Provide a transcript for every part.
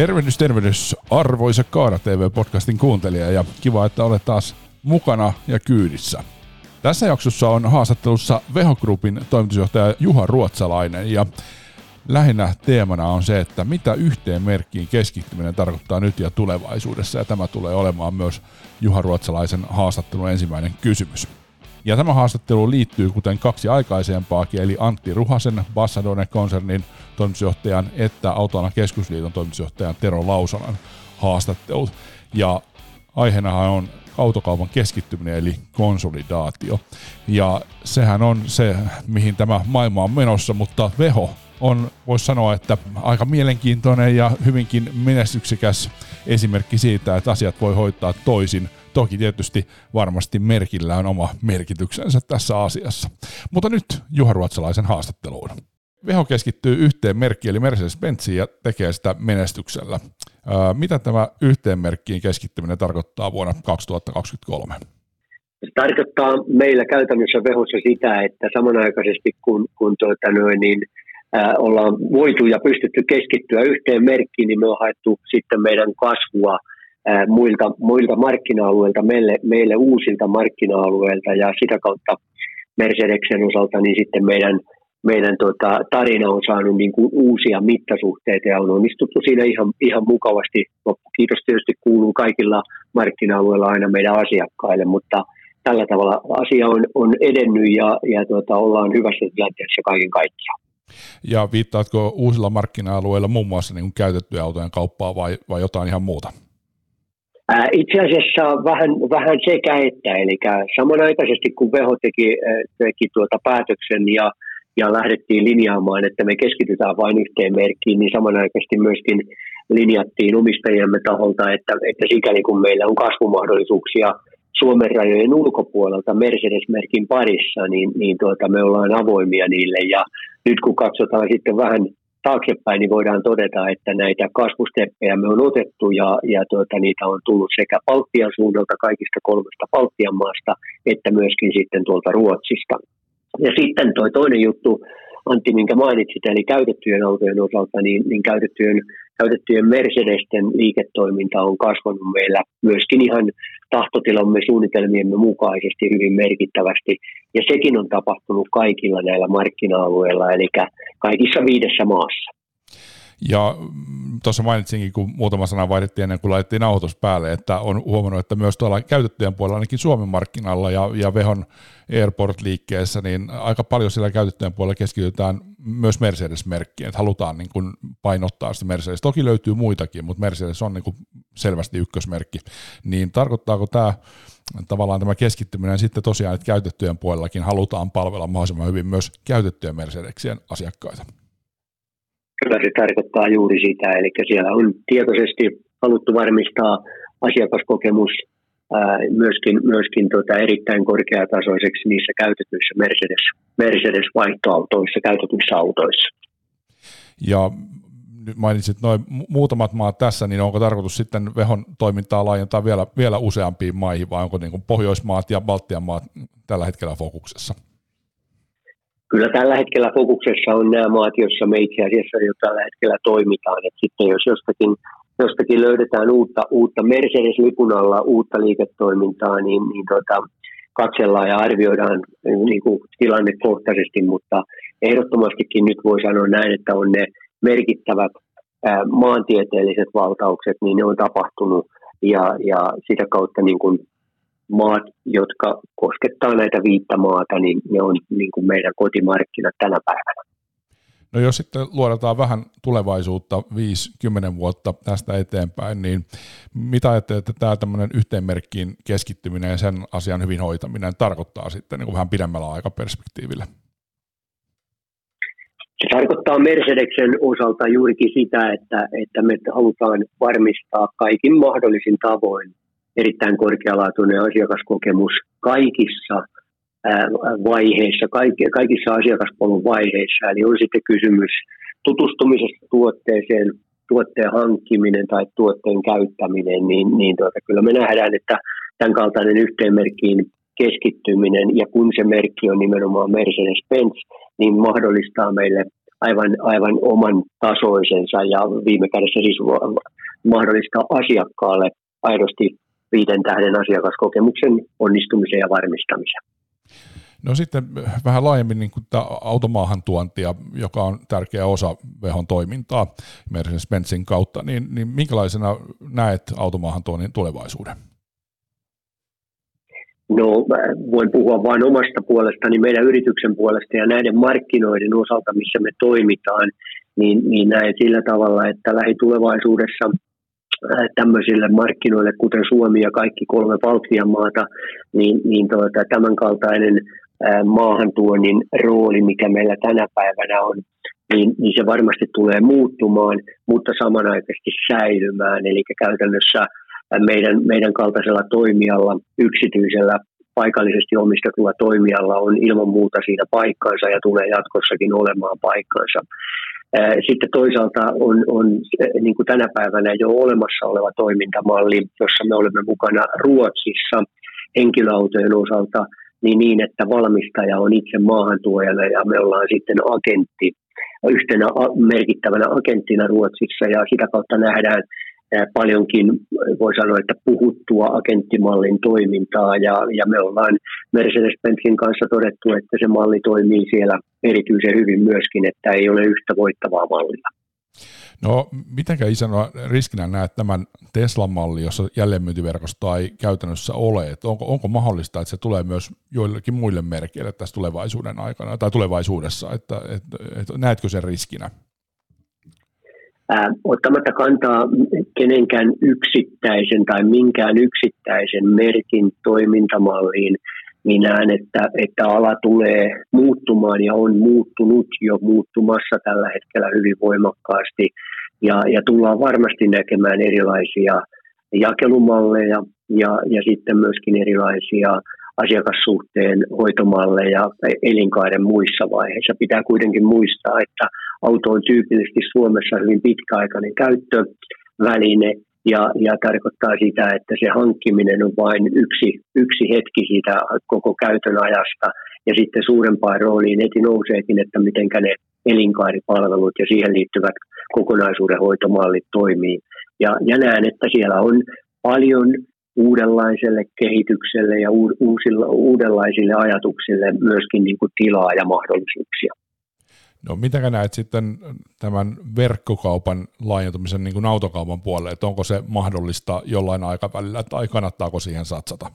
Tervehdys, tervehdys, arvoisa Kaara TV-podcastin kuuntelija ja kiva, että olet taas mukana ja kyydissä. Tässä jaksossa on haastattelussa Veho Groupin toimitusjohtaja Juha Ruotsalainen ja lähinnä teemana on se, että mitä yhteen merkkiin keskittyminen tarkoittaa nyt ja tulevaisuudessa ja tämä tulee olemaan myös Juha Ruotsalaisen haastattelun ensimmäinen kysymys. Ja tämä haastattelu liittyy kuten kaksi aikaisempaakin, eli Antti Ruhasen Bassadone-konsernin toimitusjohtajan että Autoana keskusliiton toimitusjohtajan Tero Lausalan haastattelut. Ja aiheenahan on autokaupan keskittyminen eli konsolidaatio. Ja sehän on se, mihin tämä maailma on menossa, mutta Veho on, voisi sanoa, että aika mielenkiintoinen ja hyvinkin menestyksekäs esimerkki siitä, että asiat voi hoitaa toisin – Toki tietysti varmasti merkillä on oma merkityksensä tässä asiassa. Mutta nyt Juha Ruotsalaisen haastatteluun. Veho keskittyy yhteen merkkiin, eli Mercedes-Benziin, ja tekee sitä menestyksellä. Mitä tämä yhteen merkkiin keskittyminen tarkoittaa vuonna 2023? Se tarkoittaa meillä käytännössä vehossa sitä, että samanaikaisesti kun, kun tuota noin, niin, ää, ollaan voitu ja pystytty keskittyä yhteen merkkiin, niin me on haettu sitten meidän kasvua – muilta, muilta markkina-alueilta, meille, meille uusilta markkina-alueilta ja sitä kautta Mercedeksen osalta niin sitten meidän, meidän tota, tarina on saanut niin kuin uusia mittasuhteita ja on onnistuttu siinä ihan, ihan mukavasti. Kiitos tietysti kuuluu kaikilla markkina-alueilla aina meidän asiakkaille, mutta tällä tavalla asia on, on edennyt ja, ja tota, ollaan hyvässä tilanteessa kaiken kaikkiaan. Ja viittaatko uusilla markkina-alueilla muun muassa niin käytettyjä autojen kauppaa vai, vai jotain ihan muuta? Itse asiassa vähän, vähän sekä että, eli samanaikaisesti kun Veho teki, teki tuota päätöksen ja, ja lähdettiin linjaamaan, että me keskitytään vain yhteen merkkiin, niin samanaikaisesti myöskin linjattiin omistajiemme taholta, että, että sikäli kun meillä on kasvumahdollisuuksia Suomen rajojen ulkopuolelta Mercedes-merkin parissa, niin, niin tuota, me ollaan avoimia niille. Ja nyt kun katsotaan sitten vähän taaksepäin, niin voidaan todeta, että näitä kasvusteppejä me on otettu ja, ja tuota, niitä on tullut sekä Baltian suunnalta kaikista kolmesta Baltian maasta, että myöskin sitten tuolta Ruotsista. Ja sitten tuo toinen juttu, Antti, minkä mainitsit, eli käytettyjen autojen osalta, niin, niin käytettyjen, käytettyjen Mercedesten liiketoiminta on kasvanut meillä myöskin ihan tahtotilamme suunnitelmiemme mukaisesti hyvin merkittävästi. Ja sekin on tapahtunut kaikilla näillä markkina-alueilla, eli kaikissa viidessä maassa. Ja mm, tuossa mainitsinkin, kun muutama sana vaihdettiin ennen kuin laitettiin nauhoitus päälle, että on huomannut, että myös tuolla käytettyjen puolella, ainakin Suomen markkinalla ja, ja Vehon Airport-liikkeessä, niin aika paljon siellä käytettyjen puolella keskitytään myös Mercedes-merkkiin, että halutaan niin kuin painottaa sitä Mercedes. Toki löytyy muitakin, mutta Mercedes on niin kuin selvästi ykkösmerkki. Niin tarkoittaako tämä tavallaan tämä keskittyminen sitten tosiaan, että käytettyjen puolellakin halutaan palvella mahdollisimman hyvin myös käytettyjen Mercedesien asiakkaita? Kyllä se tarkoittaa juuri sitä, eli siellä on tietoisesti haluttu varmistaa asiakaskokemus myöskin, myöskin tota erittäin korkeatasoiseksi niissä käytetyissä Mercedes, Mercedes-vaihtoautoissa, käytetyissä autoissa. Ja nyt mainitsit noin muutamat maat tässä, niin onko tarkoitus sitten Vehon toimintaa laajentaa vielä, vielä useampiin maihin, vai onko niin kuin Pohjoismaat ja Baltian maat tällä hetkellä fokuksessa? Kyllä tällä hetkellä fokuksessa on nämä maat, joissa me itse asiassa jo tällä hetkellä toimitaan. Et sitten jos jostakin, jostakin löydetään uutta, uutta Mercedes-lipun alla uutta liiketoimintaa, niin, niin tota, katsellaan ja arvioidaan niin kuin tilannekohtaisesti, mutta ehdottomastikin nyt voi sanoa näin, että on ne merkittävät ää, maantieteelliset valtaukset, niin ne on tapahtunut ja, ja sitä kautta niin kuin maat, jotka koskettaa näitä viittä maata, niin ne on niin kuin meidän kotimarkkinat tänä päivänä. No jos sitten luodataan vähän tulevaisuutta 5-10 vuotta tästä eteenpäin, niin mitä ajattelet, että tämä tämmöinen yhteenmerkkiin keskittyminen ja sen asian hyvin hoitaminen tarkoittaa sitten niin kuin vähän pidemmällä aikaperspektiivillä? Se tarkoittaa Mercedeksen osalta juurikin sitä, että, että me halutaan varmistaa kaikin mahdollisin tavoin erittäin korkealaatuinen asiakaskokemus kaikissa vaiheissa, kaikissa asiakaspolun vaiheissa. Eli on sitten kysymys tutustumisesta tuotteeseen, tuotteen hankkiminen tai tuotteen käyttäminen, niin, niin tuota, kyllä me nähdään, että tämän kaltainen yhteenmerkkiin keskittyminen, ja kun se merkki on nimenomaan Mercedes-Benz, niin mahdollistaa meille aivan, aivan oman tasoisensa ja viime kädessä siis mahdollistaa asiakkaalle aidosti viiden tähden asiakaskokemuksen onnistumisen ja varmistamisen. No sitten vähän laajemmin niin kuin tämä automaahantuontia, joka on tärkeä osa Vehon toimintaa Mercedes-Benzin kautta, niin, niin minkälaisena näet automaahantuonnin tulevaisuuden? No voin puhua vain omasta puolestani, meidän yrityksen puolesta ja näiden markkinoiden osalta, missä me toimitaan, niin, niin näen sillä tavalla, että lähitulevaisuudessa tämmöisille markkinoille, kuten Suomi ja kaikki kolme Baltian maata, niin, niin tuota, tämänkaltainen maahantuonnin rooli, mikä meillä tänä päivänä on, niin, niin se varmasti tulee muuttumaan, mutta samanaikaisesti säilymään. Eli käytännössä meidän, meidän kaltaisella toimijalla, yksityisellä paikallisesti omistetulla toimijalla on ilman muuta siinä paikkansa ja tulee jatkossakin olemaan paikkansa. Sitten toisaalta on, on niin kuin tänä päivänä jo olemassa oleva toimintamalli, jossa me olemme mukana Ruotsissa henkilöautojen osalta – niin, niin että valmistaja on itse maahantuojana ja me ollaan sitten agentti, yhtenä merkittävänä agenttina Ruotsissa ja sitä kautta nähdään paljonkin, voi sanoa, että puhuttua agenttimallin toimintaa ja, ja me ollaan Mercedes-Benzin kanssa todettu, että se malli toimii siellä erityisen hyvin myöskin, että ei ole yhtä voittavaa mallia. No, mitenkä isänä riskinä näet tämän Tesla-malli, jossa jälleenmyyntiverkostoa ei käytännössä ole? Että onko, onko mahdollista, että se tulee myös joillekin muille merkeille tässä tulevaisuuden aikana tai tulevaisuudessa? Että, että, että näetkö sen riskinä? Ottamatta kantaa kenenkään yksittäisen tai minkään yksittäisen merkin toimintamalliin, niin näen, että, että ala tulee muuttumaan ja on muuttunut jo muuttumassa tällä hetkellä hyvin voimakkaasti. Ja, ja tullaan varmasti näkemään erilaisia jakelumalleja ja, ja sitten myöskin erilaisia asiakassuhteen hoitomalleja elinkaaren muissa vaiheissa. Pitää kuitenkin muistaa, että auto on tyypillisesti Suomessa hyvin pitkäaikainen käyttöväline ja, ja tarkoittaa sitä, että se hankkiminen on vain yksi, yksi hetki siitä koko käytön ajasta ja sitten suurempaan rooliin heti nouseekin, että miten ne elinkaaripalvelut ja siihen liittyvät kokonaisuuden hoitomallit toimii. Ja, ja näen, että siellä on paljon uudenlaiselle kehitykselle ja uusilla, uudenlaisille ajatuksille myöskin niin kuin tilaa ja mahdollisuuksia. No mitä näet sitten tämän verkkokaupan laajentumisen niin kuin autokaupan puolelle, että onko se mahdollista jollain aikavälillä tai kannattaako siihen satsata?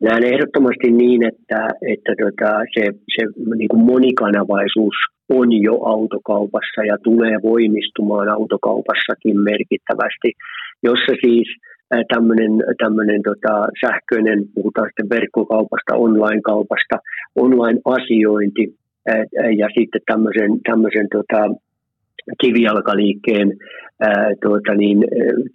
Näen ehdottomasti niin, että, että tota, se, se niin kuin monikanavaisuus on jo autokaupassa ja tulee voimistumaan autokaupassakin merkittävästi, jossa siis tämmöinen, tämmöinen tota, sähköinen, puhutaan sitten verkkokaupasta, online-kaupasta, online-asiointi ja sitten tämmöisen, tämmöisen tota, kivijalkaliikkeen, ää, tuota niin,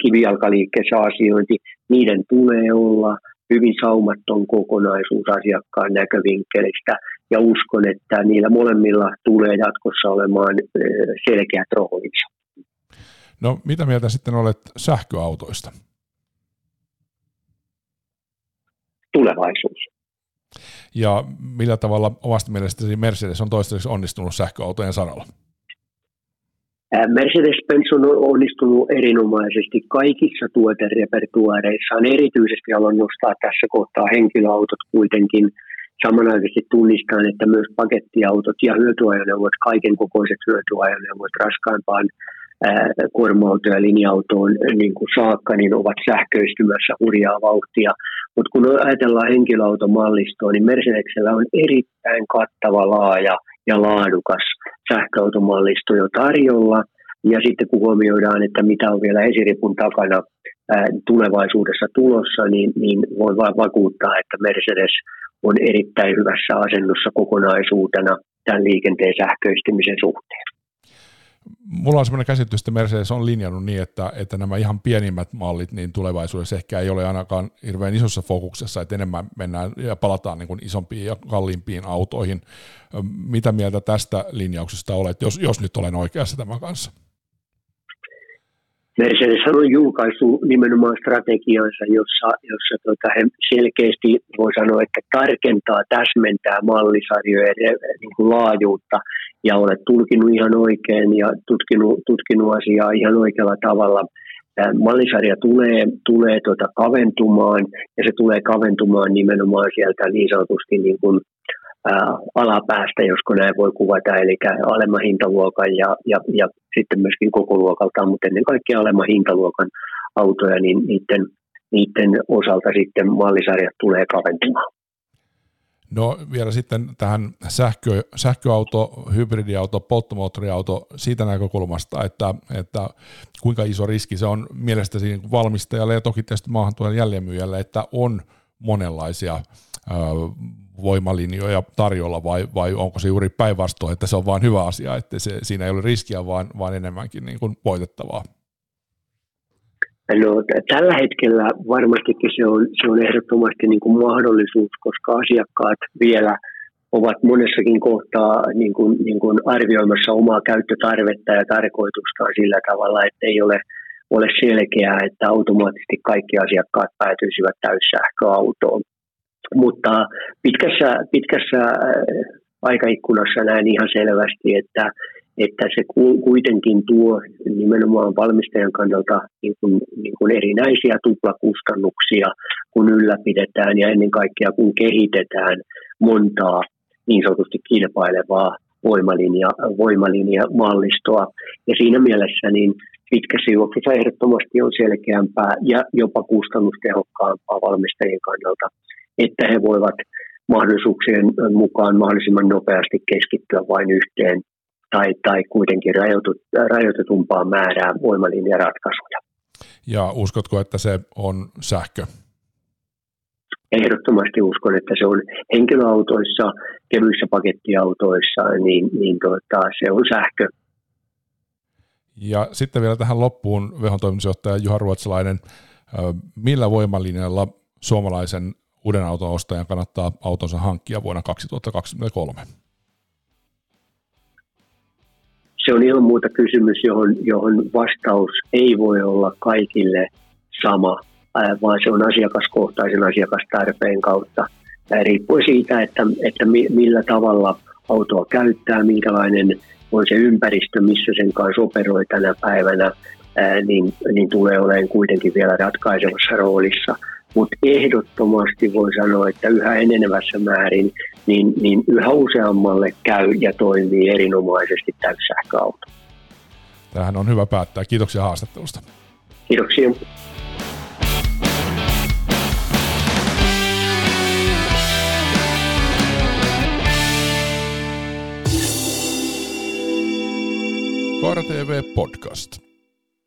kivijalkaliikkeessä asiointi, niiden tulee olla hyvin saumaton kokonaisuus asiakkaan näkövinkkelistä ja uskon, että niillä molemmilla tulee jatkossa olemaan selkeät roolinsa. No mitä mieltä sitten olet sähköautoista? Tulevaisuus. Ja millä tavalla omasta mielestäsi Mercedes on toistaiseksi onnistunut sähköautojen saralla? Mercedes-Benz on onnistunut erinomaisesti kaikissa tuoterepertuaareissaan. Erityisesti haluan nostaa tässä kohtaa henkilöautot kuitenkin samanaikaisesti tunnistaan, että myös pakettiautot ja hyötyajoneuvot, kaiken kokoiset hyötyajoneuvot raskaimpaan kuorma-auto- ja linja-autoon niin kuin saakka, niin ovat sähköistymässä hurjaa vauhtia. Mutta kun ajatellaan henkilöautomallistoa, niin Mercedesellä on erittäin kattava, laaja ja laadukas sähköautomallisto jo tarjolla. Ja sitten kun huomioidaan, että mitä on vielä esiripun takana tulevaisuudessa tulossa, niin, niin voi vain vakuuttaa, että Mercedes on erittäin hyvässä asennossa kokonaisuutena tämän liikenteen sähköistymisen suhteen mulla on semmoinen käsitys, että Mercedes on linjannut niin, että, että nämä ihan pienimmät mallit niin tulevaisuudessa ehkä ei ole ainakaan hirveän isossa fokuksessa, että enemmän mennään ja palataan niin kuin isompiin ja kalliimpiin autoihin. Mitä mieltä tästä linjauksesta olet, jos, jos nyt olen oikeassa tämän kanssa? Mercedes on julkaissut nimenomaan strategiansa, jossa, jossa tota, he selkeästi voi sanoa, että tarkentaa, täsmentää mallisarjojen niin kuin laajuutta ja olet tulkinut ihan oikein ja tutkinut, tutkinut asiaa ihan oikealla tavalla. Mallisarja tulee, tulee tota kaventumaan ja se tulee kaventumaan nimenomaan sieltä niin sanotusti niin kuin alapäästä, josko näin voi kuvata, eli alemman hintaluokan ja, ja, ja sitten myöskin koko luokalta, mutta ennen kaikkea alemman hintaluokan autoja, niin niiden, niiden osalta sitten mallisarjat tulee kaventumaan. No vielä sitten tähän sähkö, sähköauto, hybridiauto, polttomoottoriauto siitä näkökulmasta, että, että kuinka iso riski se on mielestäsi valmistajalle ja toki tietysti maahantuojan jälleenmyyjälle, että on monenlaisia voimalinjoja tarjolla vai, vai onko se juuri päinvastoin, että se on vain hyvä asia, että se, siinä ei ole riskiä, vaan, vaan enemmänkin niin kuin voitettavaa? No, tällä hetkellä varmastikin se on, se on ehdottomasti niin kuin mahdollisuus, koska asiakkaat vielä ovat monessakin kohtaa niin kuin, niin kuin arvioimassa omaa käyttötarvetta ja tarkoitusta sillä tavalla, että ei ole, ole selkeää, että automaattisesti kaikki asiakkaat päätyisivät täyssähköautoon. Mutta pitkässä, pitkässä äh, aikaikkunassa näen ihan selvästi, että, että se kuitenkin tuo nimenomaan valmistajan kannalta niin kuin, niin kuin erinäisiä tuplakustannuksia, kun ylläpidetään ja ennen kaikkea kun kehitetään montaa niin sanotusti kilpailevaa voimalinja, voimalinja-mallistoa. Ja siinä mielessä niin pitkässä juoksussa ehdottomasti on selkeämpää ja jopa kustannustehokkaampaa valmistajien kannalta että he voivat mahdollisuuksien mukaan mahdollisimman nopeasti keskittyä vain yhteen tai, tai kuitenkin rajoitut, rajoitetumpaa määrää voimalinjaratkaisuja. Ja uskotko, että se on sähkö? Ehdottomasti uskon, että se on henkilöautoissa, kevyissä pakettiautoissa, niin, niin tuota, se on sähkö. Ja sitten vielä tähän loppuun Vehon toimitusjohtaja Juha Ruotsalainen, millä voimalinjalla suomalaisen uuden auton ostajan kannattaa autonsa hankkia vuonna 2023? Se on ilman muuta kysymys, johon, johon vastaus ei voi olla kaikille sama, vaan se on asiakaskohtaisen asiakastarpeen kautta. Riippuen siitä, että, että millä tavalla autoa käyttää, minkälainen on se ympäristö, missä sen kanssa operoi tänä päivänä, niin, niin tulee olemaan kuitenkin vielä ratkaisevassa roolissa – mutta ehdottomasti voi sanoa, että yhä enenevässä määrin niin, niin yhä useammalle käy ja toimii erinomaisesti täyssähköauto. Tähän on hyvä päättää. Kiitoksia haastattelusta. Kiitoksia. Kaara TV Podcast.